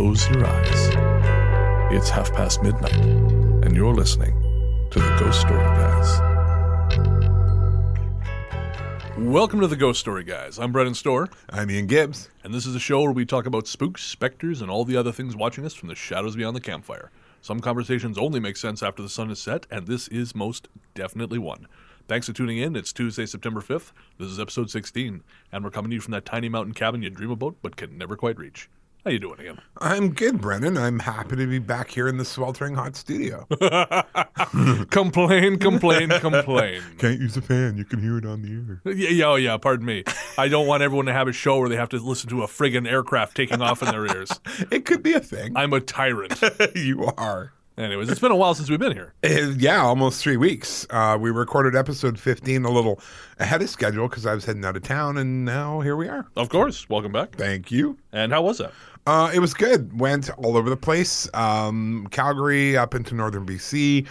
close your eyes. It's half past midnight, and you're listening to the Ghost Story Guys. Welcome to the Ghost Story Guys. I'm Brennan Storr, I'm Ian Gibbs. and this is a show where we talk about spooks, specters, and all the other things watching us from the shadows beyond the campfire. Some conversations only make sense after the sun is set, and this is most definitely one. Thanks for tuning in. It's Tuesday, September 5th. This is episode 16, and we're coming to you from that tiny mountain cabin you dream about but can never quite reach. How you doing, Ian? I'm good, Brennan. I'm happy to be back here in the sweltering hot studio. complain, complain, complain. Can't use a fan. You can hear it on the air. Yeah, yeah, oh yeah, pardon me. I don't want everyone to have a show where they have to listen to a friggin' aircraft taking off in their ears. It could be a thing. I'm a tyrant. you are. Anyways, it's been a while since we've been here. Uh, yeah, almost three weeks. Uh, we recorded episode 15 a little ahead of schedule because I was heading out of town, and now here we are. Of course. Welcome back. Thank you. And how was that? Uh, it was good. Went all over the place. Um, Calgary up into northern BC.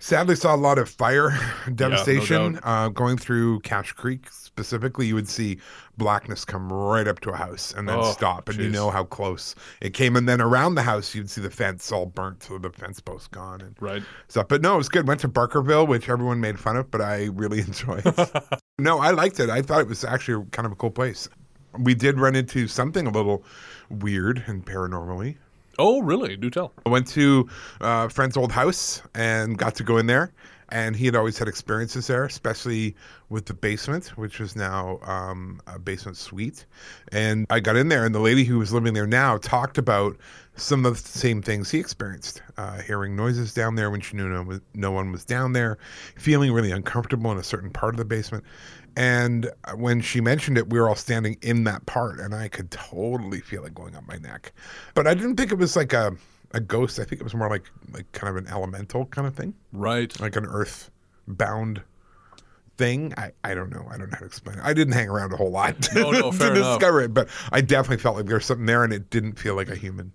Sadly, saw a lot of fire devastation doubt. uh, going through Cache Creek. Specifically, you would see blackness come right up to a house and then Oh, stop, and you know how close it came. And then around the house, you'd see the fence all burnt, so the fence post gone and Right. stuff. But no, it was good. Went to Barkerville, which everyone made fun of, but I really enjoyed. no, I liked it. I thought it was actually kind of a cool place. We did run into something a little weird and paranormally. Oh, really? Do tell. I went to uh, a friend's old house and got to go in there. And he had always had experiences there, especially with the basement, which is now um, a basement suite. And I got in there, and the lady who was living there now talked about some of the same things he experienced uh, hearing noises down there when she knew no, no one was down there, feeling really uncomfortable in a certain part of the basement. And when she mentioned it, we were all standing in that part, and I could totally feel it going up my neck. But I didn't think it was like a, a ghost. I think it was more like like kind of an elemental kind of thing, Right. like an earth bound thing. I, I don't know. I don't know how to explain it. I didn't hang around a whole lot to, No, no, to discover it, but I definitely felt like there was something there, and it didn't feel like a human.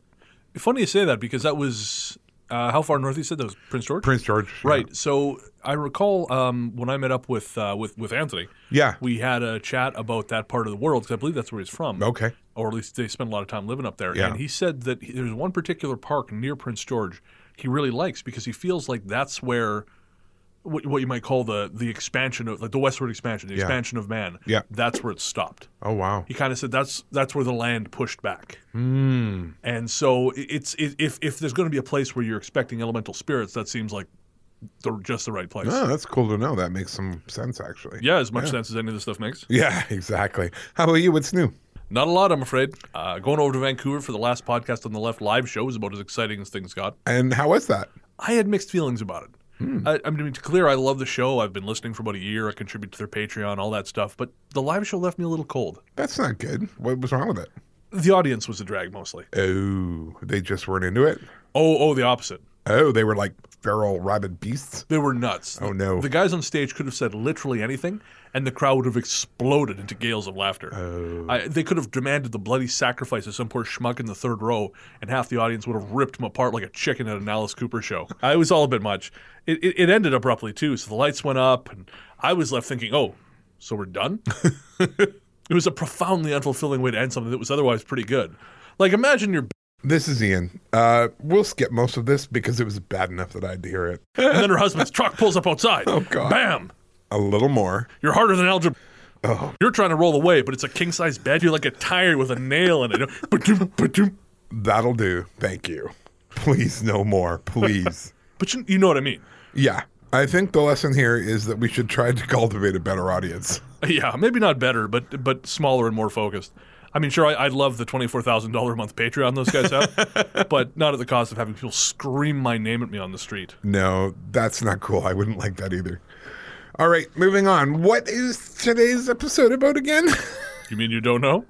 Funny you say that because that was uh, how far north you said that was Prince George? Prince George, yeah. Right. So I recall um, when I met up with uh, with with Anthony. Yeah. We had a chat about that part of the world because I believe that's where he's from. Okay. Or at least they spent a lot of time living up there. Yeah. And he said that he- there's one particular park near Prince George he really likes because he feels like that's where what, what you might call the the expansion of like the westward expansion, the Yeah. expansion of man. Yeah. That's where it stopped. Oh wow. He kind of said that's that's where the land pushed back. Mm. And so it's it, if if there's going to be a place where you're expecting elemental spirits, that seems like the, just the right place. Oh, that's cool to know. That makes some sense, actually. Yeah, as much sense as any of this stuff makes. Yeah, exactly. How about you? What's new? Not a lot, I'm afraid. Uh, going over to Vancouver for the last podcast on the left live show was about as exciting as things got. And how was that? I had mixed feelings about it. Hmm. I, I mean, to be clear, I love the show. I've been listening for about a year. I contribute to their Patreon, all that stuff. But the live show left me a little cold. That's not good. What was wrong with it? The audience was a drag mostly. Oh, they just weren't into it. Oh, oh, the opposite. Oh, they were like feral rabid beasts. They were nuts. Oh, no. The guys on stage could have said literally anything, and the crowd would have exploded into gales of laughter. Oh. I, they could have demanded the bloody sacrifice of some poor schmuck in the third row, and half the audience would have ripped him apart like a chicken at an Alice Cooper show. I, it was all a bit much. It, it, it ended abruptly, too, so the lights went up, and I was left thinking, oh, so we're done? it was a profoundly unfulfilling way to end something that was otherwise pretty good. Like, imagine you're. This is Ian. Uh, we'll skip most of this because it was bad enough that I had to hear it. And then her husband's truck pulls up outside. Oh, God. Bam! A little more. You're harder than algebra. Oh, You're trying to roll away, but it's a king size bed. You're like a tire with a nail in it. Ba-doom, ba-doom. that'll do. Thank you. Please, no more. Please. But you, you know what I mean. yeah. I think the lesson here is that we should try to cultivate a better audience. Yeah, maybe not better, but but smaller and more focused. I mean, sure, I, I'd love the twenty four thousand dollar a month Patreon those guys have, but not at the cost of having people scream my name at me on the street. No, that's not cool. I wouldn't like that either. All right, moving on. What is today's episode about again? You mean you don't know?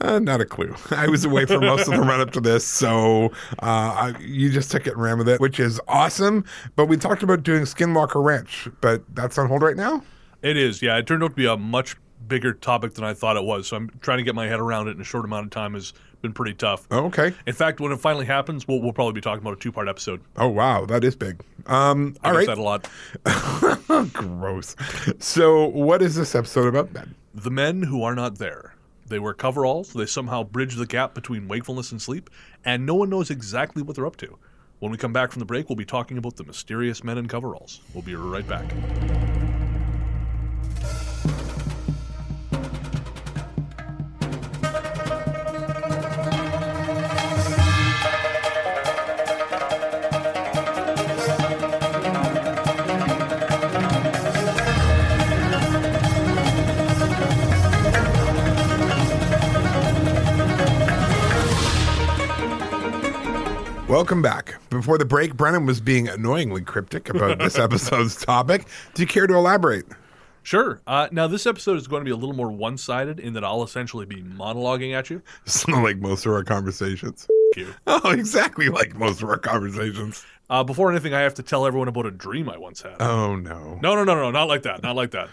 Uh, not a clue. I was away for most of the run up to this, so uh, I, you just took it and ran with it, which is awesome. But we talked about doing Skinwalker Ranch, but that's on hold right now. It is, yeah. It turned out to be a much bigger topic than I thought it was. So I'm trying to get my head around it in a short amount of time has been pretty tough. Oh, okay. In fact, when it finally happens, we'll, we'll probably be talking about a two part episode. Oh wow, that is big. Um, I all right. that a lot. Gross. So, what is this episode about then? The men who are not there. They wear coveralls. They somehow bridge the gap between wakefulness and sleep, and no one knows exactly what they're up to. When we come back from the break, we'll be talking about the mysterious men in coveralls. We'll be right back. Welcome back. Before the break, Brennan was being annoyingly cryptic about this episode's topic. Do you care to elaborate? Sure. Uh, now, this episode is going to be a little more one sided in that I'll essentially be monologuing at you. Like most of our conversations. you. Oh, exactly like most of our conversations. Uh, before anything, I have to tell everyone about a dream I once had. Oh no. No, no, no, no, not like that. Not like that.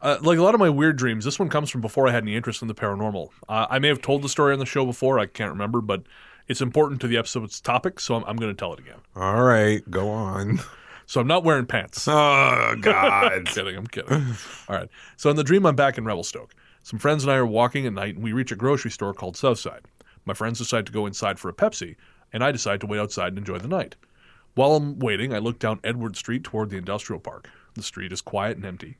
Uh, like a lot of my weird dreams, this one comes from before I had any interest in the paranormal. Uh, I may have told the story on the show before, I can't remember, but it's important to the episode's topic, so I'm, I'm going to tell it again. All right, go on. So I'm not wearing pants. Oh I'm God. kidding, I'm kidding. All right. So in the dream, I'm back in Revelstoke. Some friends and I are walking at night, and we reach a grocery store called Southside. My friends decide to go inside for a Pepsi, and I decide to wait outside and enjoy the night. While I'm waiting, I look down Edward Street toward the industrial park. The street is quiet and empty.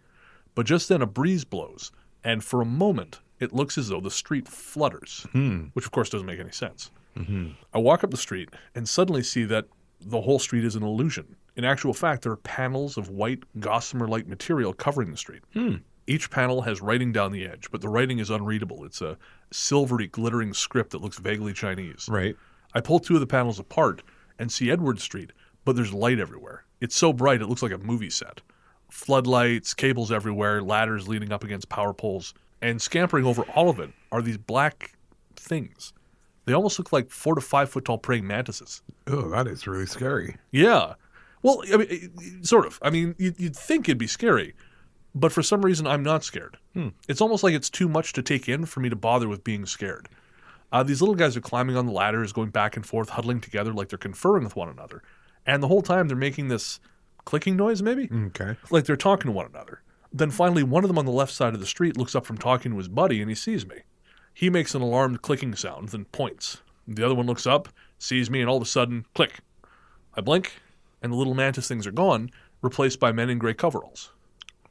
But just then a breeze blows, and for a moment it looks as though the street flutters, hmm. which of course doesn't make any sense. Mm-hmm. I walk up the street and suddenly see that the whole street is an illusion. In actual fact, there are panels of white, gossamer like material covering the street. Hmm. Each panel has writing down the edge, but the writing is unreadable. It's a silvery, glittering script that looks vaguely Chinese. Right. I pull two of the panels apart and see Edward Street, but there's light everywhere. It's so bright it looks like a movie set. Floodlights, cables everywhere, ladders leaning up against power poles, and scampering over all of it are these black things. They almost look like four to five foot tall praying mantises. Oh, that is really scary. Yeah. Well, I mean, sort of. I mean, you'd, you'd think it'd be scary, but for some reason, I'm not scared. It's almost like it's too much to take in for me to bother with being scared. Uh, these little guys are climbing on the ladders, going back and forth, huddling together like they're conferring with one another. And the whole time, they're making this clicking noise, maybe? Okay. Like they're talking to one another. Then finally, one of them on the left side of the street looks up from talking to his buddy and he sees me. He makes an alarmed clicking sound, then points. The other one looks up, sees me, and all of a sudden, click. I blink, and the little mantis things are gone, replaced by men in gray coveralls.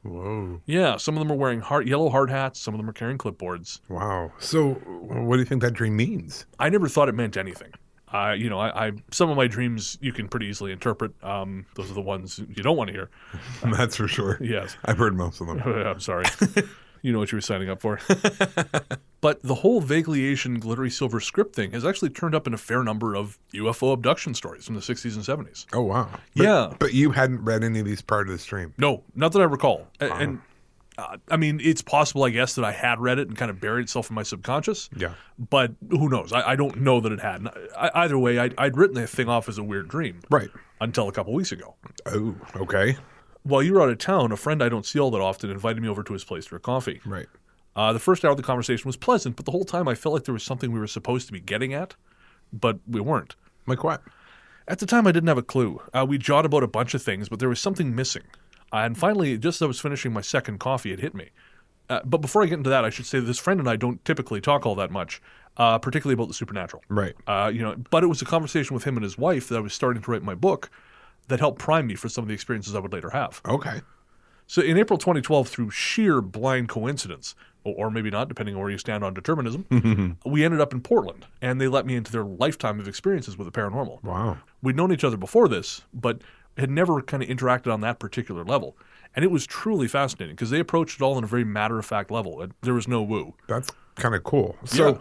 Whoa. Yeah, some of them are wearing hard, yellow hard hats, some of them are carrying clipboards. Wow. So, what do you think that dream means? I never thought it meant anything. I, you know, I, I some of my dreams you can pretty easily interpret. Um, those are the ones you don't want to hear. That's for sure. Yes. I've heard most of them. I'm sorry. you know what you were signing up for. but the whole vaguely Asian glittery silver script thing has actually turned up in a fair number of UFO abduction stories from the 60s and 70s. Oh wow. But, Yeah. But you hadn't read any of these prior to the stream. No, not that I recall. And uh, I mean, it's possible, I guess, that I had read it and kind of buried itself in my subconscious. Yeah. But who knows? I, I don't know that it had. I, either way, I, I'd written the thing off as a weird dream Right. until a couple weeks ago. Oh. Okay. While you were out of town, a friend I don't see all that often invited me over to his place for a coffee. Right. Uh, the first hour of the conversation was pleasant, but the whole time I felt like there was something we were supposed to be getting at, but we weren't. Like what? At the time, I didn't have a clue. Uh, we jawed about a bunch of things, but there was something missing. Uh, and finally, just as I was finishing my second coffee, it hit me. Uh, but before I get into that, I should say that this friend and I don't typically talk all that much, uh, particularly about the supernatural. Right. Uh, you know, but it was a conversation with him and his wife that I was starting to write my book that helped prime me for some of the experiences I would later have. Okay. So in April 2012, through sheer blind coincidence, or, maybe not, depending on where you stand on determinism, we ended up in Portland, and they let me into their lifetime of experiences with the paranormal. Wow. We'd known each other before this, but had never kind of interacted on that particular level. And it was truly fascinating because they approached it all in a very matter of fact level. And there was no woo. That's kind of cool. So Yeah.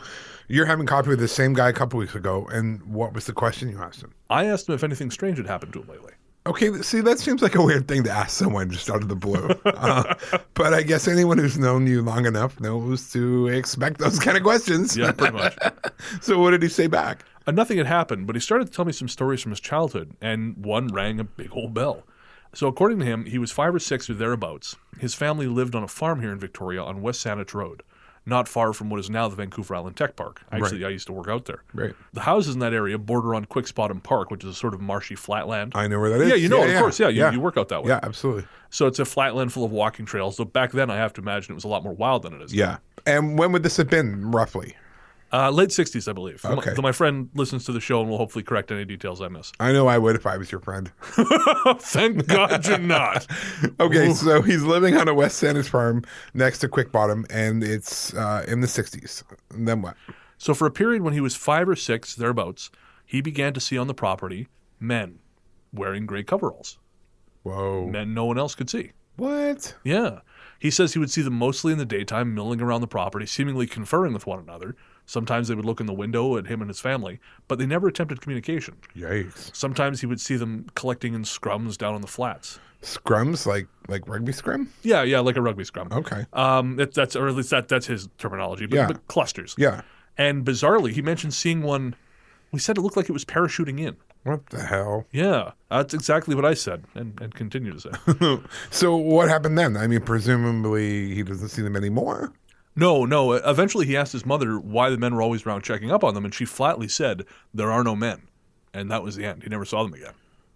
you're having coffee with the same guy a couple weeks ago, and what was the question you asked him? I asked him if anything strange had happened to him lately. Okay, see, that seems like a weird thing to ask someone just out of the blue. Uh, but I guess anyone who's known you long enough knows to expect those kind of questions. Yeah, pretty much. so what did he say back? Uh, nothing had happened, but he started to tell me some stories from his childhood, and one rang a big old bell. So, according to him, he was five or six or thereabouts. His family lived on a farm here in Victoria on West Saanich Road, not far from what is now the Vancouver Island Tech Park. Actually, I used to work out there. Right. The houses in that area border on Quick's Bottom Park, which is a sort of marshy flatland. I know where that is. yeah, you know, it, of course. Yeah, you, you work out that way. Yeah, absolutely. So it's a flatland full of walking trails. So back then, I have to imagine it was a lot more wild than it is. Yeah. And when would this have been, roughly? Uh, late 60s, I believe. Okay. So my friend listens to the show and will hopefully correct any details I miss. I know I would if I was your friend. Thank God you're not. Okay, so he's living on a West Saanich farm next to Quick Bottom, and it's uh, in the 60s. And then what? So for a period when he was five or six, thereabouts, he began to see on the property men wearing gray coveralls. Whoa. Men no one else could see. What? Yeah. He says he would see them mostly in the daytime, milling around the property, seemingly conferring with one another. Sometimes they would look in the window at him and his family, but they never attempted communication. Yikes. Sometimes he would see them collecting in scrums down on the flats. Scrums, like like rugby scrum? Yeah, yeah, like a rugby scrum. Okay. Um, that, that's or at least that that's his terminology. But, Yeah. but clusters. Yeah. And bizarrely, he mentioned seeing one. We said it looked like it was parachuting in. What the hell? Yeah, that's exactly what I said, and, and continue to say. So what happened then? I mean, presumably he doesn't see them anymore. No, no. Eventually, he asked his mother why the men were always around checking up on them, and she flatly said, "There are no men," and that was the end. He never saw them again.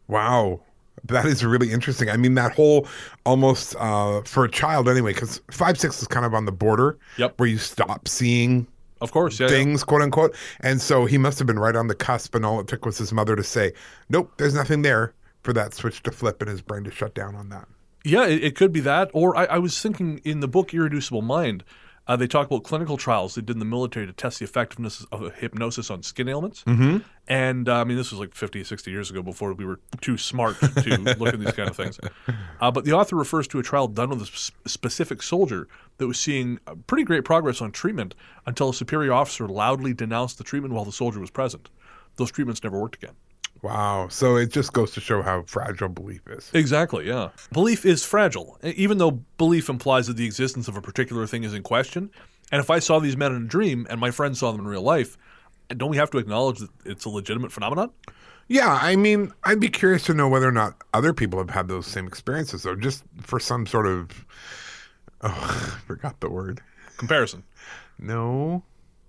Wow. That is really interesting. I mean, that whole almost uh, for a child anyway, because five six is kind of on the border, Yep. where you stop seeing Of course, yeah. yeah. things, quote unquote. And so he must have been right on the cusp, and all it took was his mother to say, "Nope, there's nothing there," for that switch to flip and his brain to shut down on that. Yeah, it, it could be that. Or I, I was thinking in the book Irreducible Mind, uh, they talk about clinical trials they did in the military to test the effectiveness of hypnosis on skin ailments. Mm-hmm. And uh, I mean, this was like 50, 60 years ago before we were too smart to look at these kind of things. Uh, but the author refers to a trial done with a specific soldier that was seeing uh, pretty great progress on treatment until a superior officer loudly denounced the treatment while the soldier was present. Those treatments never worked again. Wow. So it just goes to show how fragile belief is. Exactly, yeah. Belief is fragile, even though belief implies that the existence of a particular thing is in question. And if I saw these men in a dream and my friend saw them in real life, don't we have to acknowledge that it's a legitimate phenomenon? Yeah, I mean, I'd be curious to know whether or not other people have had those same experiences, though, just for some sort of. Oh, I forgot the word. Comparison. No.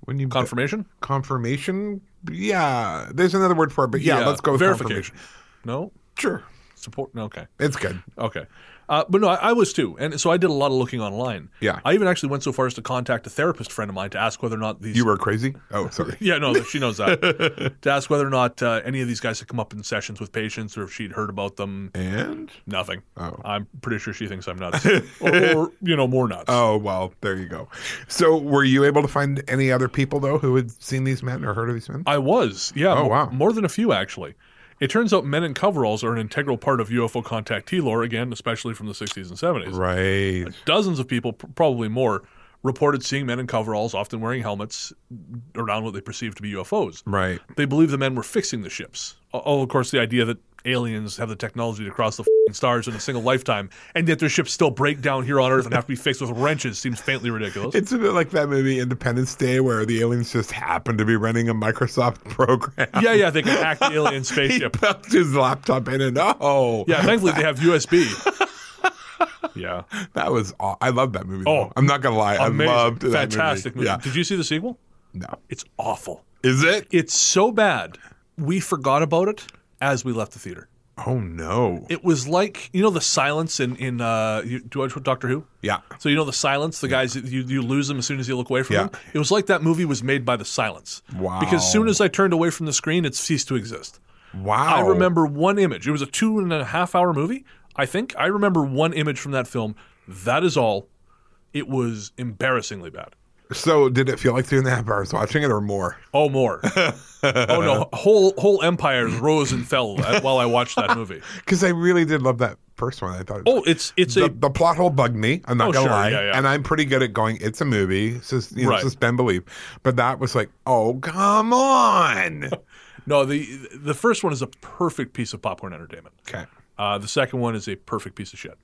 When you Confirmation? confirmation? Yeah, there's another word for it, but yeah, let's go with verification. confirmation. No? Sure, Support? Okay. it's good. Okay. Uh, but no, I, I was too. And so I did a lot of looking online. Yeah. I even actually went so far as to contact a therapist friend of mine to ask whether or not these. You were crazy. Oh, sorry. Yeah, no, she knows that. to ask whether or not uh, any of these guys had come up in sessions with patients or if she'd heard about them. and Nothing. Oh. I'm pretty sure she thinks I'm nuts. or, or, you know, more nuts. oh well, there you go. So, were you able to find any other people though who had seen these men or heard of these men? I was. Yeah. Oh, wow. More than a few, actually. It turns out men in coveralls are an integral part of UFO contactee lore, again, especially from the 60s and 70s. Right. Dozens of people, probably more, reported seeing men in coveralls, often wearing helmets, around what they perceived to be UFOs. Right. They believe the men were fixing the ships. Oh, of course, the idea that aliens have the technology to cross the f***ing stars in a single lifetime, and yet their ships still break down here on Earth and have to be fixed with wrenches seems faintly ridiculous. It's a bit like that movie Independence Day where the aliens just happen to be running a Microsoft program. yeah, yeah, they can hack the alien He spaceship. plugged his laptop in and oh, Yeah, thankfully they have USB. Yeah, that was aw- I love that movie. Oh, though. I'm not gonna lie, amazing, I loved that movie. fantastic movie. Yeah, Did you see the sequel? no, It's awful. is it? It's so bad we forgot about it as we left the theater. Oh no, It was like you know the silence in in uh, you, do you watch Doctor Who? yeah, So you know the silence, the guys you you lose them as soon as you look away from Yeah. them. It was like that movie was made by the silence. Wow. Because as soon as I turned away from the screen, it ceased to exist. wow. I remember one image. It was a two and a half hour movie, I think. I remember one image from that film. That is all. It was embarrassingly bad. So, did it feel like two and a half hours watching it or more? Oh, more. oh no, whole whole empires rose and fell while I watched that movie. Because I really did love that first one. I thought. Oh, it's it's the, a the plot hole bugged me. I'm not Oh, gonna sure, lie, yeah, yeah. and I'm pretty good at going. It's a movie, sus, you know, Right. suspend belief. But that was like, oh come on. no the the first one is a perfect piece of popcorn entertainment. okay. Uh, the second one is a perfect piece of shit.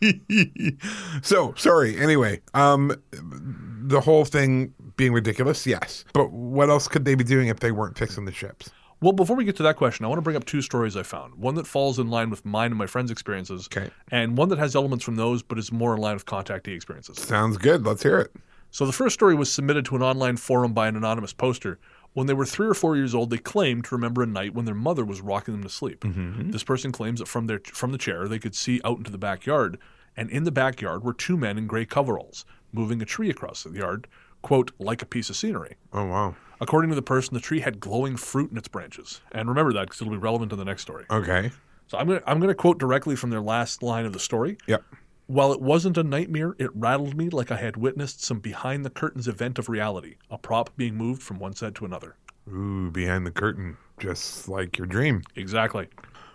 so sorry. Anyway, um, the whole thing being ridiculous, yes. But what else could they be doing if they weren't fixing the ships? Well, before we get to that question, I want to bring up two stories I found. One that falls in line with mine and my friends' experiences, Okay. and one that has elements from those, but is more in line with contactee experiences. Sounds good. Let's hear it. So the first story was submitted to an online forum by an anonymous poster. When they were three or four years old, they claimed to remember a night when their mother was rocking them to sleep. Mm-hmm. This person claims that from their from the chair they could see out into the backyard, and in the backyard were two men in gray coveralls moving a tree across the yard, quote like a piece of scenery. Oh wow. According to the person, the tree had glowing fruit in its branches. And remember that because it'll be relevant to the next story. Okay. So I'm going to I'm going to quote directly from their last line of the story. Yep. While it wasn't a nightmare, it rattled me like I had witnessed some behind the curtains event of reality, a prop being moved from one set to another. Ooh, behind the curtain, just like your dream. Exactly.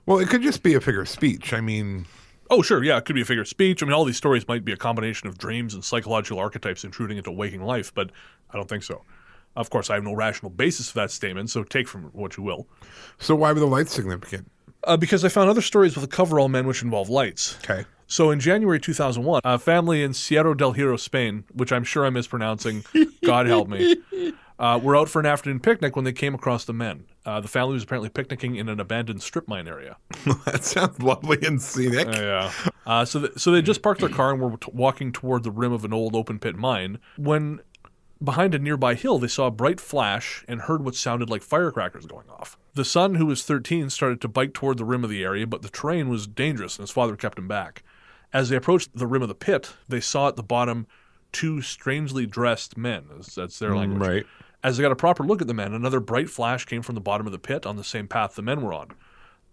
Well, it could just be a figure of speech. I mean, Oh, sure, yeah, it could be a figure of speech. I mean, all these stories might be a combination of dreams and psychological archetypes intruding into waking life, but I don't think so. Of course, I have no rational basis for that statement, so take from what you will. so why were the lights significant? Uh, because I found other stories with the coverall men which involve lights. Okay. So in January 2001, a family in Sierra del Hierro, Spain, which I'm sure I'm mispronouncing, God help me, uh, were out for an afternoon picnic when they came across the men. Uh, the family was apparently picnicking in an abandoned strip mine area. that sounds lovely and scenic. Yeah. Uh, so, th- so they just parked their car and were t- walking toward the rim of an old open pit mine when, behind a nearby hill, they saw a bright flash and heard what sounded like firecrackers going off. The son, who was 13, started to bike toward the rim of the area, but the terrain was dangerous and his father kept him back. As they approached the rim of the pit, they saw at the bottom two strangely dressed men. That's- That's their mm, language. right. As they got a proper look at the men, another bright flash came from the bottom of the pit on the same path the men were on.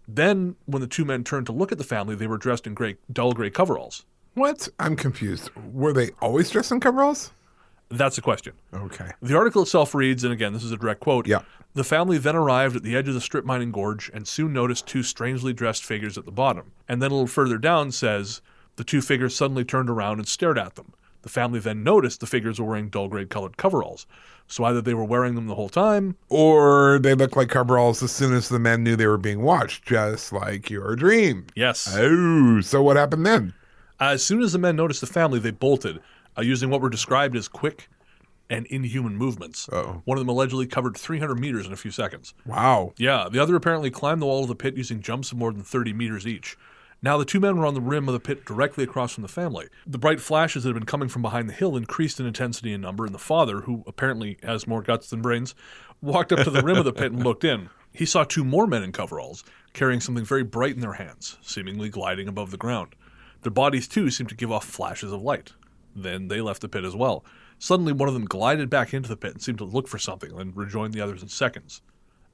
Then, when the two men turned to look at the family, they were dressed in gray, dull gray coveralls. What? I'm confused. Were they always dressed in coveralls? That's the question. Okay. The article itself reads, and again, this is a direct quote Yeah. The family then arrived at the edge of the strip mining gorge and soon noticed two strangely dressed figures at the bottom. And then a little further down says, The two figures suddenly turned around and stared at them. The family then noticed the figures were wearing dull gray colored coveralls. So either they were wearing them the whole time, Or they looked like coveralls as soon as the men knew they were being watched, just like your dream. yes. Oh, so what happened then? As soon as the men noticed the family, they bolted, uh, using what were described as quick and inhuman movements. Uh-oh. One of them allegedly covered 300 meters in a few seconds. Wow. Yeah, the other apparently climbed the wall of the pit using jumps of more than 30 meters each. Now, the two men were on the rim of the pit directly across from the family. The bright flashes that had been coming from behind the hill increased in intensity and number, and the father, who apparently has more guts than brains, walked up to the rim of the pit and looked in. He saw two more men in coveralls, carrying something very bright in their hands, seemingly gliding above the ground. Their bodies, too, seemed to give off flashes of light. Then they left the pit as well. Suddenly, one of them glided back into the pit and seemed to look for something, and rejoined the others in seconds.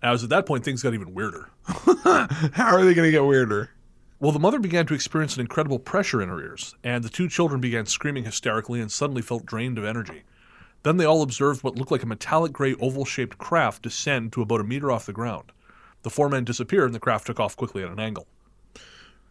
Was at that point things got even weirder. How are they going to get weirder? Well, the mother began to experience an incredible pressure in her ears, and the two children began screaming hysterically and suddenly felt drained of energy. Then they all observed what looked like a metallic gray oval shaped craft descend to about a meter off the ground. The four men disappeared, and the craft took off quickly at an angle.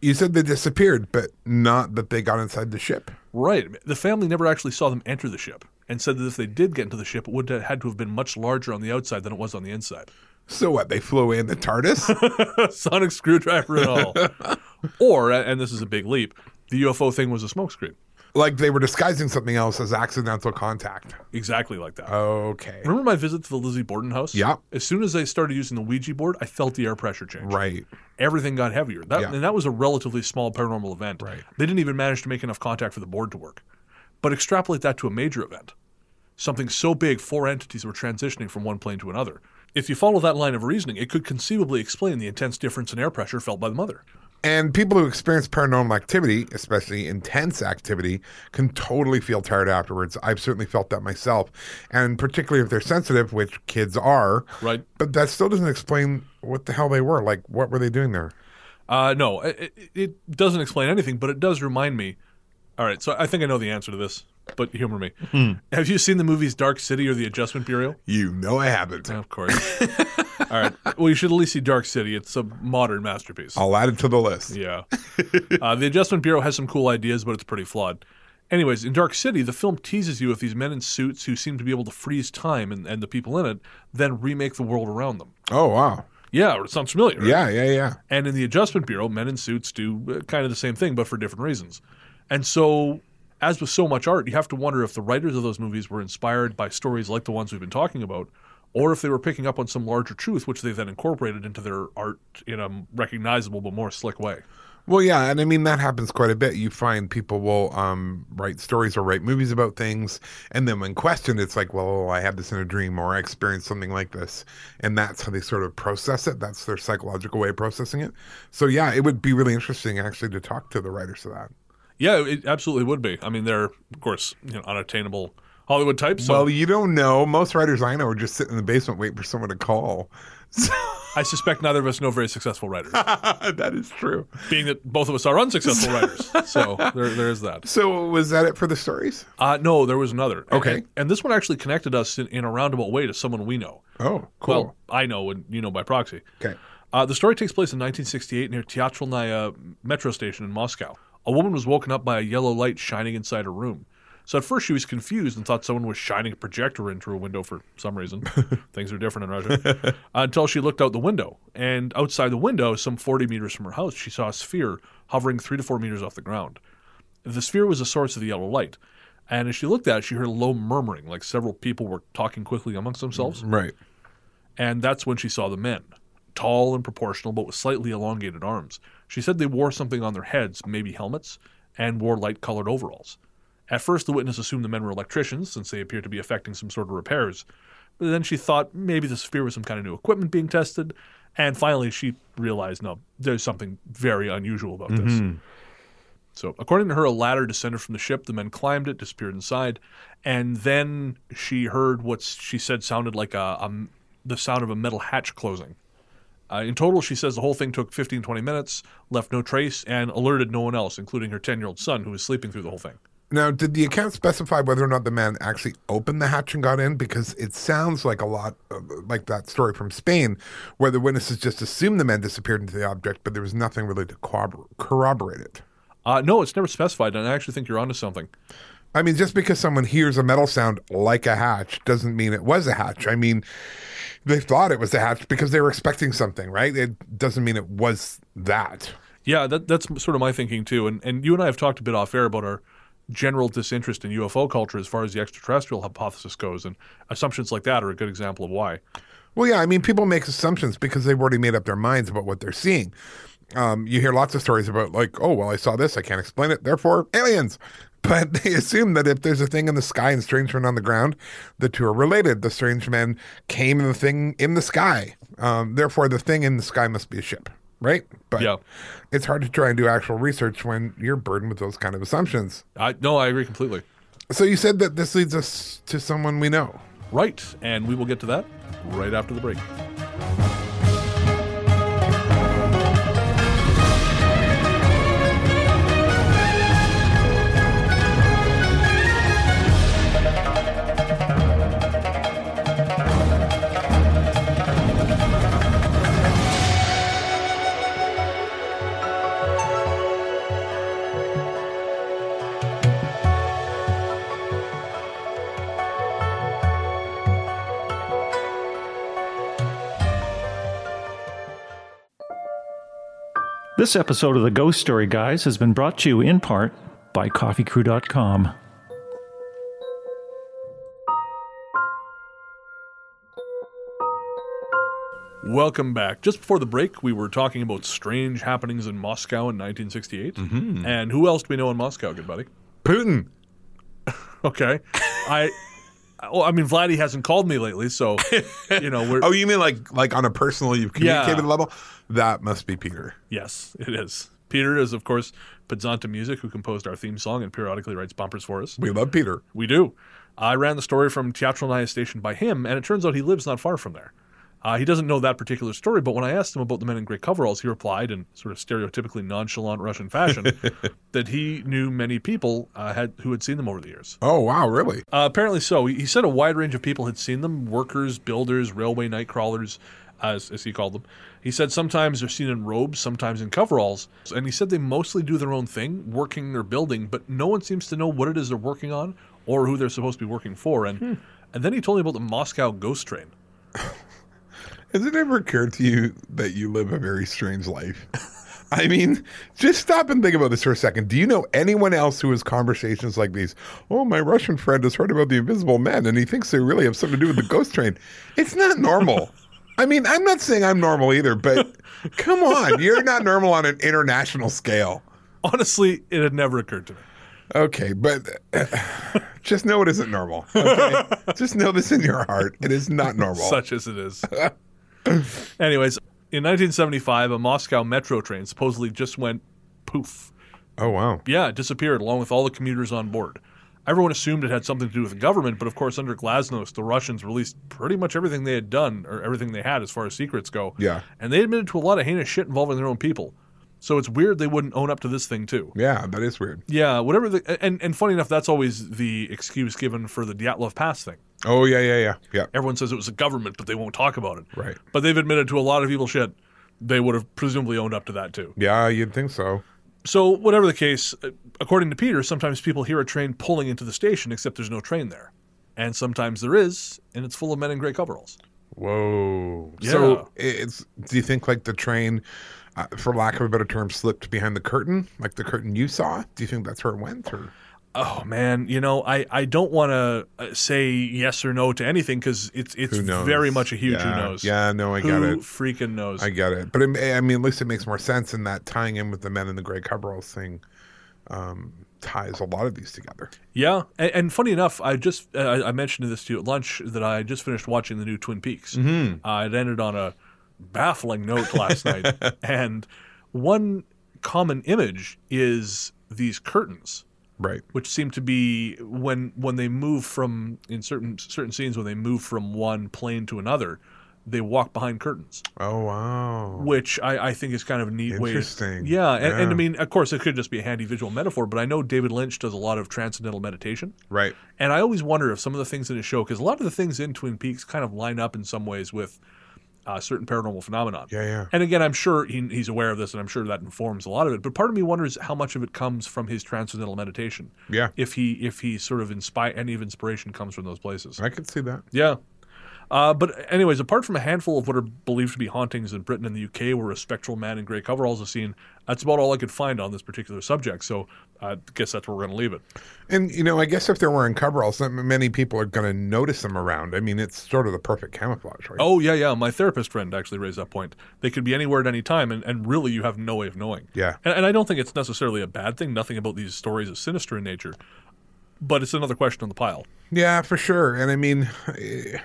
You said they disappeared, but not that they got inside the ship. Right. The family never actually saw them enter the ship, and said that if they did get into the ship, it would have had to have been much larger on the outside than it was on the inside. So what? They flew in the TARDIS? Sonic screwdriver and all. or, and this is a big leap, the UFO thing was a smokescreen. like they were disguising something else as accidental contact. Exactly like that. Okay. Remember my visit to the Lizzie Borden house? Yeah. As soon as they started using the Ouija board, I felt the air pressure change. Right. Everything got heavier. That, Yeah. And that was a relatively small paranormal event. Right. They didn't even manage to make enough contact for the board to work. But extrapolate that to a major event. Something so big, four entities were transitioning from one plane to another. If you follow that line of reasoning, it could conceivably explain the intense difference in air pressure felt by the mother. And people who experience paranormal activity, especially intense activity, can totally feel tired afterwards. I've certainly felt that myself. And particularly if they're sensitive, which kids are. Right. But that still doesn't explain what the hell they were. Like, what were they doing there? Uh, no, it, it- it doesn't explain anything, but it does remind me. All right, so I think I know the answer to this. But humor me. Have you seen the movies Dark City or The Adjustment Bureau? You know I haven't. Of course. All right. Well, you should at least see Dark City. It's a modern masterpiece. I'll add it to the list. Yeah. uh, the Adjustment Bureau has some cool ideas, but it's pretty flawed. Anyways, in Dark City, the film teases you with these men in suits who seem to be able to freeze time and, and the people in it, then remake the world around them. Oh wow. Yeah, it sounds familiar. right? Yeah, yeah, yeah. And in the Adjustment Bureau, men in suits do uh, kind of the same thing, but for different reasons. And so, as with so much art, you have to wonder if the writers of those movies were inspired by stories like the ones we've been talking about, or if they were picking up on some larger truth, which they then incorporated into their art in a recognizable but more slick way. Well, yeah, and I mean that happens quite a bit. You find people will um, write stories or write movies about things, and then when questioned, it's like, "Well, I had this in a dream, or I experienced something like this," and that's how they sort of process it. That's their psychological way of processing it. So, yeah, it would be really interesting actually to talk to the writers of that. Yeah, it absolutely would be. I mean, they're of course you know, unattainable Hollywood types. So Well, you don't know. Most writers I know are just sitting in the basement waiting for someone to call. I suspect neither of us know very successful writers, that is true. being that both of us are unsuccessful writers. So there, there's that. So, was that it for the stories? Uh, no, there was another. Okay. And, and this one actually connected us in, in a roundabout way to someone we know. Oh, cool. Well, I know and you know by proxy. okay. Uh, the story takes place in 1968 near Teatralnaya metro station in Moscow. A woman was woken up by a yellow light shining inside her room. So at first she was confused and thought someone was shining a projector into her window for some reason. Things are different in Russia. until she looked out the window. And outside the window, some 40 meters from her house, she saw a sphere hovering three to four meters off the ground. The sphere was the source of the yellow light. And as she looked at it, she heard a low murmuring, like several people were talking quickly amongst themselves. Mm, right. And that's when she saw the men, tall and proportional, but with slightly elongated arms. She said they wore something on their heads, maybe helmets, and wore light colored overalls. At first, the witness assumed the men were electricians, since they appeared to be effecting some sort of repairs. But then she thought maybe the sphere was some kind of new equipment being tested. And finally, she realized no, there's something very unusual about this. Mm-hmm. So, according to her, a ladder descended from the ship. The men climbed it, disappeared inside, and then she heard what she said sounded like a, a the sound of a metal hatch closing. Uh, in total, she says the whole thing took 15, 20 minutes, left no trace, and alerted no one else, including her 10 year old son, who was sleeping through the whole thing. Now, did the account specify whether or not the man actually opened the hatch and got in? Because it sounds like a lot uh, like that story from Spain, where the witnesses just assumed the man disappeared into the object, but there was nothing really to corrobor- corroborate it. Uh, no, it's never specified, and I actually think you're onto something. I mean, just because someone hears a metal sound like a hatch doesn't mean it was a hatch. I mean, they thought it was a hatch because they were expecting something, right? It doesn't mean it was that. Yeah, that, that's sort of my thinking too. And and you and I have talked a bit off air about our general disinterest in UFO culture as far as the extraterrestrial hypothesis goes, and assumptions like that are a good example of why. Well, yeah, I mean, people make assumptions because they've already made up their minds about what they're seeing. Um, you hear lots of stories about, like, oh, well, I saw this, I can't explain it, therefore, aliens. But they assume that if there's a thing in the sky and strange men on the ground, the two are related. The strange men came in the thing in the sky. Um, therefore, the thing in the sky must be a ship, right? But Yeah. it's hard to try and do actual research when you're burdened with those kind of assumptions. I, no, I agree completely. So you said that this leads us to someone we know. Right, and we will get to that right after the break. This episode of the Ghost Story Guys has been brought to you in part by CoffeeCrew.com. Welcome back. Just before the break, we were talking about strange happenings in Moscow in 1968. Mm-hmm. And who else do we know in Moscow, good buddy? Putin. Okay. I. Well, I mean, Vladdy hasn't called me lately, so you know we're. Oh, you mean like like on a personal you've communicated Yeah. level? That must be Peter. Yes, it is. Peter is, of course, Podzontom Music, who composed our theme song and periodically writes bumpers for us. We love Peter. We do. I ran the story from Teatralnaya Station by him, and it turns out he lives not far from there. Uh, he doesn't know that particular story, but when I asked him about the men in gray coveralls, he replied in sort of stereotypically nonchalant Russian fashion that he knew many people uh, had who had seen them over the years. Oh wow, really? Uh, apparently so. He, he said a wide range of people had seen them: workers, builders, railway night crawlers, as, as he called them. He said sometimes they're seen in robes, sometimes in coveralls, and he said they mostly do their own thing, working or building, but no one seems to know what it is they're working on or who they're supposed to be working for. And and then he told me about the Moscow ghost train. Has it ever occurred to you that you live a very strange life? I mean, just stop and think about this for a second. Do you know anyone else who has conversations like these? Oh, my Russian friend has heard about the invisible men and he thinks they really have something to do with the ghost train. It's not normal. I mean, I'm not saying I'm normal either, but come on, you're not normal on an international scale. Honestly, it had never occurred to me. Okay, but uh, just know it isn't normal. Okay? just know this in your heart. It is not normal. Such as it is. Anyways, in 1975, a Moscow metro train supposedly just went poof. oh, wow. Yeah, it disappeared along with all the commuters on board. Everyone assumed it had something to do with the government, but of course, under Glasnost, the Russians released pretty much everything they had done, or everything they had as far as secrets go. Yeah. And they admitted to a lot of heinous shit involving their own people. So it's weird they wouldn't own up to this thing, too. Yeah, that is weird. Yeah, whatever the. And, and funny enough, that's always the excuse given for the Dyatlov Pass thing. Oh, yeah, yeah, yeah. Yeah. Everyone says it was the government, but they won't talk about it. Right. But they've admitted to a lot of evil shit. They would have presumably owned up to that, too. Yeah, you'd think so. So, whatever the case, uh, according to Peter, sometimes people hear a train pulling into the station, except there's no train there. And sometimes there is, and it's full of men in gray coveralls. Whoa. Yeah. So it's do you think like the train, uh, for lack of a better term, slipped behind the curtain, like the curtain you saw? Do you think that's where it went? Or Oh man, you know, I, I don't want to say yes or no to anything because it's it's very much a huge yeah. who knows. Yeah, no, I who get it. freaking knows? I get it. But it, I mean, at least it makes more sense in that tying in with the men in the gray coveralls thing um, ties a lot of these together. yeah, and, and funny enough, I just uh, I I mentioned this to you at lunch that I just finished watching the new Twin Peaks. Mm-hmm. Uh, it ended on a baffling note last night, and one common image is these curtains. Right. which seem to be when when they move from in certain certain scenes when they move from one plane to another, they walk behind curtains, Oh wow. which I, I think is kind of a neat way. Interesting. Yeah, and, and I mean, of course, it could just be a handy visual metaphor, but I know David Lynch does a lot of transcendental meditation, Right. and I always wonder if some of the things in his show, because a lot of the things in Twin Peaks kind of line up in some ways with uh, certain paranormal phenomenon. Yeah, yeah. And again, I'm sure he, he's aware of this, and I'm sure that informs a lot of it. But part of me wonders how much of it comes from his transcendental meditation. Yeah. If he if he sort of inspire any of inspiration comes from those places. I could see that. Yeah. Uh, but anyways, apart from a handful of what are believed to be hauntings in Britain and the UK, where a spectral man in grey coveralls is seen, that's about all I could find on this particular subject. So I guess that's where we're going to leave it. And you know, I guess if they're wearing coveralls, many people are going to notice them around. I mean, it's sort of the perfect camouflage, right? Oh yeah, yeah. My therapist friend actually raised that point. They could be anywhere at any time, and, and really, you have no way of knowing. Yeah. And, and I don't think it's necessarily a bad thing. Nothing about these stories is sinister in nature, but it's another question on the pile. Yeah, for sure. And I mean, eh,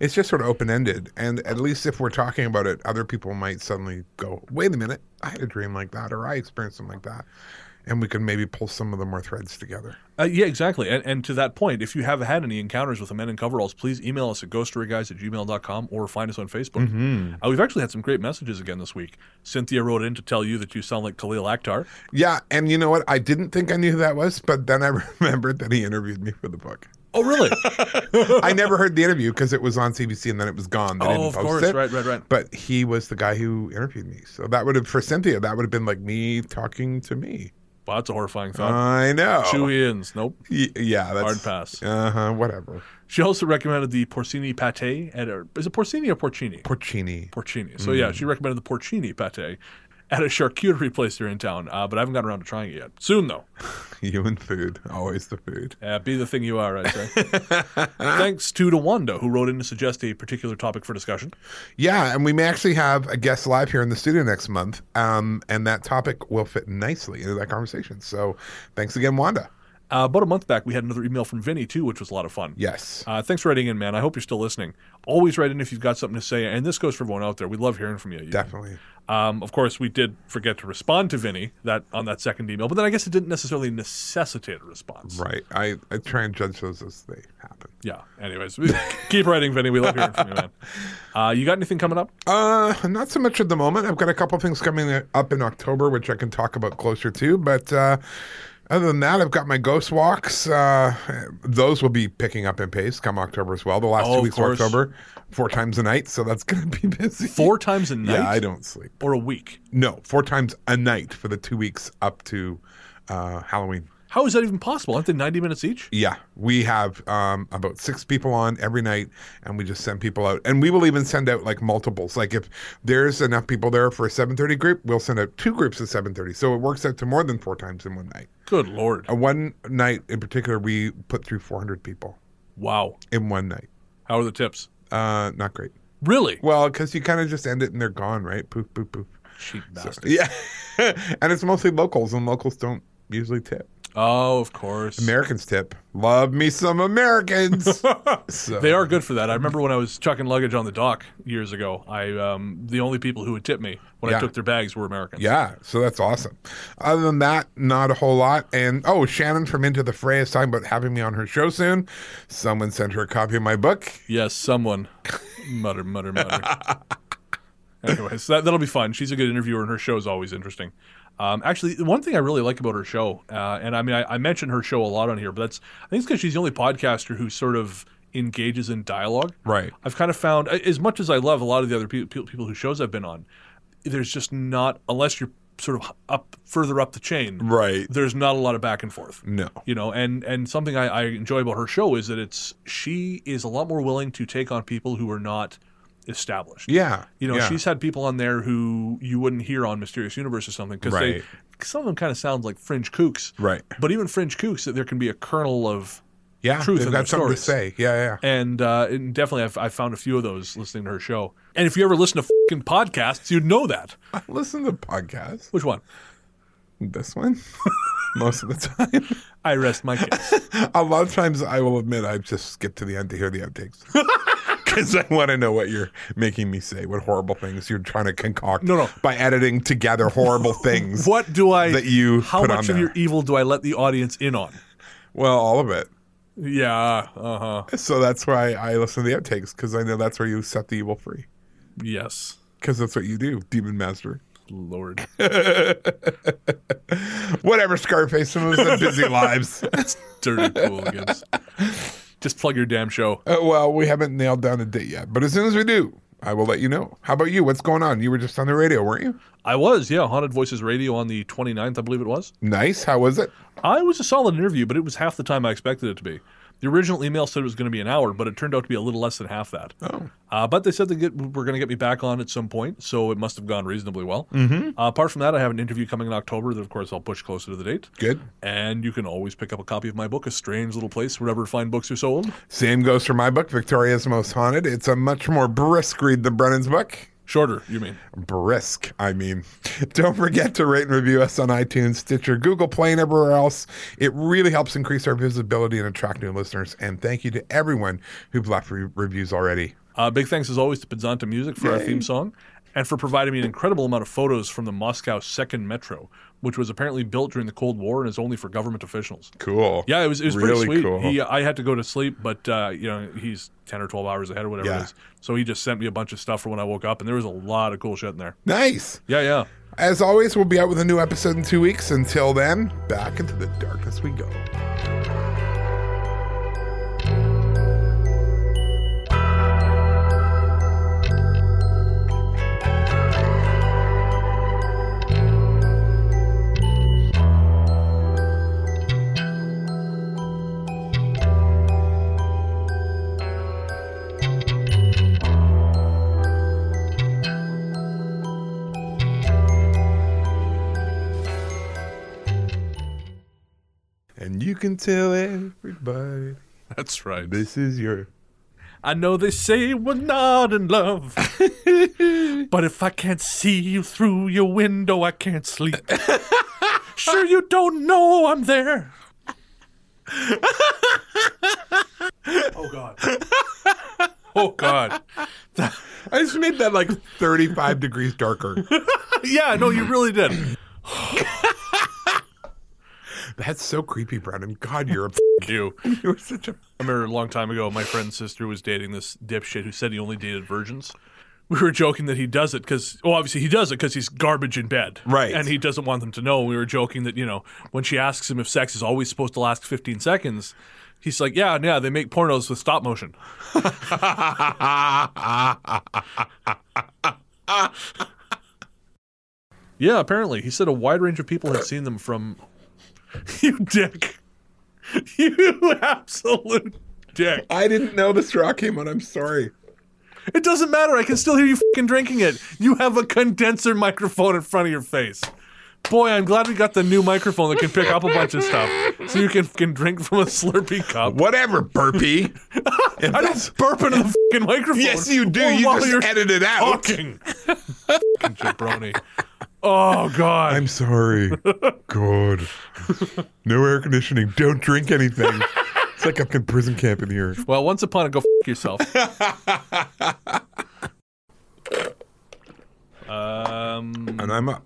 it's just sort of open ended. And at least if we're talking about it, other people might suddenly go, wait a minute, I had a dream like that, or I experienced something like that. And we can maybe pull some of the more threads together. Uh, yeah, exactly. And, and to that point, if you have had any encounters with the men in coveralls, please email us at ghoststoryguys at gmail.com or find us on Facebook. Mm-hmm. Uh, we've actually had some great messages again this week. Cynthia wrote in to tell you that you sound like Khalil Akhtar. Yeah. And you know what? I didn't think I knew who that was, but then I remembered that he interviewed me for the book. Oh, really? I never heard the interview because it was on CBC and then it was gone. They Oh, didn't of post course. it. Right, right, right. But he was the guy who interviewed me. So that would have, for Cynthia, that would have been like me talking to me. Well, that's a horrifying thought. I know. Chewy ins. Nope. Y- yeah, that's Hard pass. Uh huh. Whatever. She also recommended the porcini pate at a, is it porcini or porcini? Porcini. porcini. So yeah, she recommended the porcini pate at a charcuterie place here in town, uh, but I haven't gotten around to trying it yet. Soon though. You and food. Always the food. Uh, be the thing you are, I say. Thanks to Dewanda, who wrote in to suggest a particular topic for discussion. Yeah, and we may actually have a guest live here in the studio next month, um, and that topic will fit nicely into that conversation. So, thanks again, Wanda. Uh, about a month back, we had another email from Vinny too, which was a lot of fun. Yes. Uh, thanks for writing in, man. I hope you're still listening. Always write in if you've got something to say, and this goes for everyone out there. We love hearing from you. Definitely. Um, of course, we did forget to respond to Vinny that on that second email, but then I guess it didn't necessarily necessitate a response. Right. I, I try and judge those as they happen. Yeah. Anyways, keep writing, Vinny. We love hearing from you, man. Uh, you got anything coming up? Uh, not so much at the moment. I've got a couple things coming up in October, which I can talk about closer to. But uh, other than that, I've got my ghost walks. Uh, those will be picking up in pace come October as well. The last Oh, two weeks of course. October, four times a night. So that's going to be busy. Four times a night? Yeah, I don't sleep. Or a week? No, four times a night for the two weeks up to uh, Halloween. How is that even possible? Aren't they 90 minutes each? Yeah, we have um, about six people on every night, and we just send people out. And we will even send out like multiples. Like if there's enough people there for a 7:30 group, we'll send out two groups of 7:30. So it works out to more than four times in one night. Good Lord. Uh, one night in particular, we put through 400 people Wow. in one night. How are the tips? Uh, not great. Really? Well, because you kind of just end it and they're gone, right? Poof, poof, poof. Cheap bastard. Yeah, and it's mostly locals, and locals don't usually tip. Oh, of course. Americans tip. Love me some Americans. so. They are good for that. I remember when I was chucking luggage on the dock years ago. I um, the only people who would tip me when I took their bags were Americans. Yeah, so that's awesome. Other than that, not a whole lot. And oh, Shannon from Into the Fray is talking about having me on her show soon. Someone sent her a copy of my book. Yes, someone. mutter, mutter, mutter. Anyways, that, that'll be fun. She's a good interviewer, and her show is always interesting. Um, actually, the one thing I really like about her show, uh, and I mean, I, I mention her show a lot on here, but that's I think it's because she's the only podcaster who sort of engages in dialogue. Right. I've kind of found, as much as I love a lot of the other pe- pe- people whose shows I've been on, there's just not unless you're sort of up further up the chain. Right. There's not a lot of back and forth No. you know and and something I, I enjoy about her show is that it's she is a lot more willing to take on people who are not established Yeah. you know yeah. she's had people on there who you wouldn't hear on mysterious universe or something because Right. they some of them kind of sound like fringe kooks Right. but even fringe kooks there can be a kernel of yeah, truth they've in got their something to stories. say. Yeah, yeah. and, uh, and definitely I've, I've found a few of those listening to her show and if you ever listen to fucking podcasts you'd know that I listen to podcasts. which one This one, most of the time. I rest my case a lot of times, I will admit, I just skip to the end to hear the outtakes. Because I want to know what you're making me say, what horrible things you're trying to concoct No, no. by editing together horrible things. what do I That you how put much on of there. your evil do I let the audience in on Well, all of it. Yeah, uh huh. So that's why I listen to the outtakes because I know that's where you set the evil free. Yes, Because that's what you do, Demon Master. Lord. Whatever, Scarface. Some of us have busy lives. That's dirty hooligans. Just plug your damn show. Uh, well, we haven't nailed down a date yet, but as soon as we do, I will let you know. How about you? What's going on? You were just on the radio, weren't you? I was, yeah, Haunted Voices Radio on the 29th, I believe it was. Nice. How was it? I was a solid interview, but it was half the time I expected it to be. The original email said it was going to be an hour, but it turned out to be a little less than half that. Oh. Uh, but they said they get, were going to get me back on at some point, so it must have gone reasonably well. Mm-hmm. Uh, apart from that, I have an interview coming in October that, of course, I'll push closer to the date. Good. And you can always pick up a copy of my book, A Strange Little Place, wherever fine books are sold. Same goes for my book, Victoria's Most Haunted. It's a much more brisk read than Brennan's book. Shorter, you mean? Brisk, I mean. Don't forget to rate and review us on iTunes, Stitcher, Google Play, and everywhere else. It really helps increase our visibility and attract new listeners. And thank you to everyone who've left re- reviews already. Uh, big thanks as always to Podzontom Music for our theme song and for providing me an incredible amount of photos from the Moscow Second Metro, which was apparently built during the Cold War and is only for government officials. Cool. Yeah, it was it was really pretty sweet. cool. He, I had to go to sleep, but uh, you know he's ten or twelve hours ahead or whatever Yeah. it is. So he just sent me a bunch of stuff for when I woke up, and there was a lot of cool shit in there. Nice. Yeah, yeah. As always, we'll be out with a new episode in two weeks. Until then, back into the darkness we go. Tell everybody That's right. this is your. I know they say we're not in love, but if I can't see you through your window, I can't sleep. sure, you don't know I'm there. oh God. Oh God. I just made that like 35 degrees darker. Yeah, no, you really did. That's so creepy, Brennan. God, you're a You. you're such a I remember a long time ago, my friend's sister was dating this dipshit who said he only dated virgins. We were joking that he does it because, well, obviously he does it because he's garbage in bed. Right. And he doesn't want them to know. We were joking that, you know, when she asks him if sex is always supposed to last 15 seconds, he's like, yeah, yeah, they make pornos with stop motion. Yeah, apparently. He said a wide range of people had seen them from. you dick. You absolute dick. I didn't know the straw came on. I'm sorry. It doesn't matter. I can still hear you fucking drinking it. You have a condenser microphone in front of your face. Boy, I'm glad we got the new microphone that can pick up a bunch of stuff, so you can fucking drink from a Slurpee cup. Whatever, burpee. If I that's- don't burp into the fucking microphone. Yes, you do. You while just you're edit it out. talking. fucking jabroni. Oh God. I'm sorry. God. No air conditioning. Don't drink anything. It's like I'm in prison camp in here. well, once upon a go f- yourself. um, And I'm up.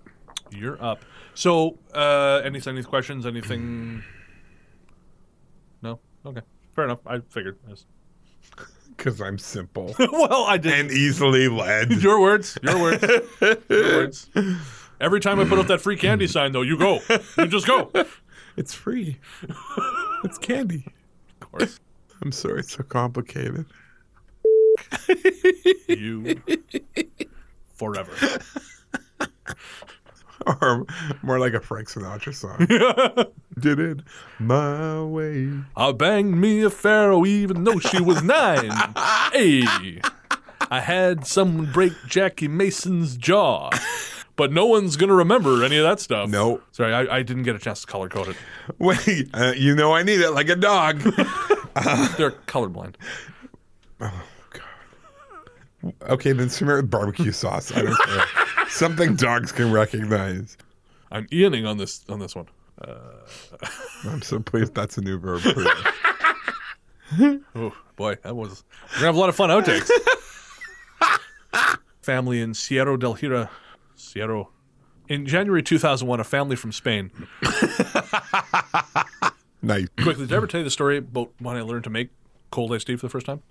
You're up. So, uh, any any questions? Anything? No. Okay. Fair enough. I figured. Yes. Because I'm simple well, I did. and easily led. your words. Your words. your words. Every time I put up that free candy sign, though, you go. You just go. It's free. It's candy. Of course. I'm sorry it's so complicated. You. Forever. Or more like a Frank Sinatra song. Did it my way. I banged me a pharaoh even though she was nine. hey, I had someone break Jackie Mason's jaw. But no one's gonna remember any of that stuff. No. Sorry, I, I didn't get a chance to color code it. Wait, uh, you know I need it like a dog. They're colorblind. Oh, God. Okay, then smear it with barbecue sauce. I don't care. Something dogs can recognize. I'm Ianing on this on this one. I'm so pleased that's a new verb. Oh boy, that was. We're gonna have a lot of fun outtakes. family in Sierra del Hira, Sierra. In January 2001, a family from Spain. nice. Quickly, did I ever tell you the story about when I learned to make cold iced tea for the first time?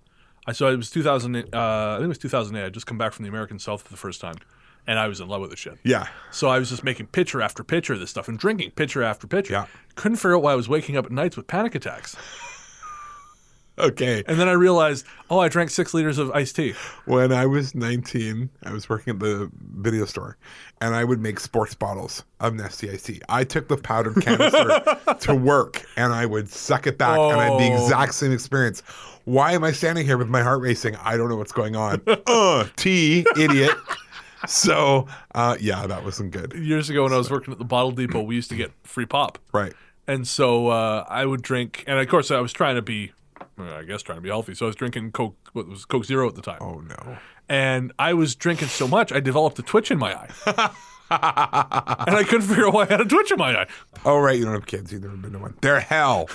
I so it was 2000. Uh, I think it was 2008. I just come back from the American South for the first time, and I was in love with the shit. Yeah. So I was just making pitcher after pitcher of this stuff and drinking pitcher after pitcher. Yeah. Couldn't figure out why I was waking up at nights with panic attacks. Okay. And then I realized, oh, I drank six liters of iced tea. When I was 19, I was working at the video store, and I would make sports bottles of Nestle iced tea. I took the powdered canister to work, and I would suck it back, and I had the Oh. exact same experience. Why am I standing here with my heart racing? I don't know what's going on. uh, tea, idiot. So, uh, yeah, that wasn't good. Years ago, when I was working at the bottle depot, we used to get free pop. Right. And so uh, I would drink, and of course, I was trying to be, I guess, trying to be healthy. So I was drinking Coke, what was Coke Zero at the time. Oh no. And I was drinking so much, I developed a twitch in my eye. and I couldn't figure out why I had a twitch in my eye. Oh right, you don't have kids. You've never been to one. They're hell.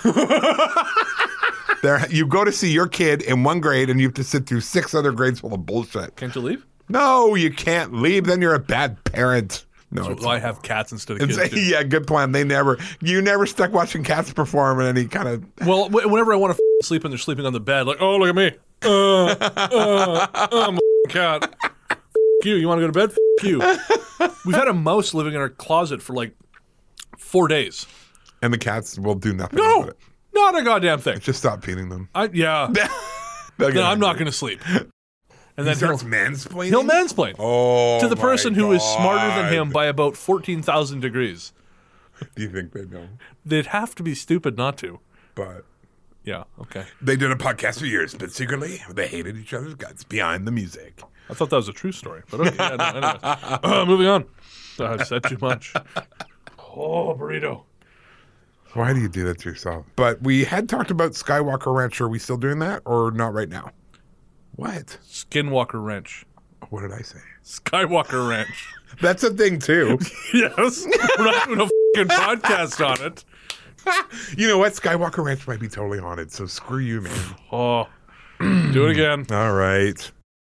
They're you go to see your kid in one grade, and you have to sit through six other grades full of bullshit. Can't you leave? No, you can't leave. Then you're a bad parent. No, Well, I have cats instead of kids. too. yeah, good plan. They never, you never stuck watching cats perform in any kind of. Well, wh- whenever I want to f- sleep and they're sleeping on the bed, like, oh, look at me. Uh, uh, I'm a f- cat. F- you. You want to go to bed? F- you. We've had a mouse living in our closet for like four days. And the cats will do nothing. No, about it. not a goddamn thing. Just stop feeding them. I, yeah. Then I'm not going to sleep. And He then he'll, starts mansplaining. he'll mansplain Oh, to the my person who is smarter than him by about 14,000 degrees. Do you think they know? They'd have to be stupid not to. But Yeah, okay. they did a podcast for years, but secretly they hated each other's guts behind the music. I thought that was a true story, but okay. Yeah, no. Uh, moving on. I've said too much. Oh, burrito. Why do you do that to yourself? But we had talked about Skywalker Ranch. Are we still doing that or not right now? What? Skinwalker Ranch. What did I say? Skywalker Ranch. That's a thing too. yes. We're not doing a fucking podcast on it. you know what? Skywalker Ranch might be totally haunted, so screw you, man. Oh, do it again. All right.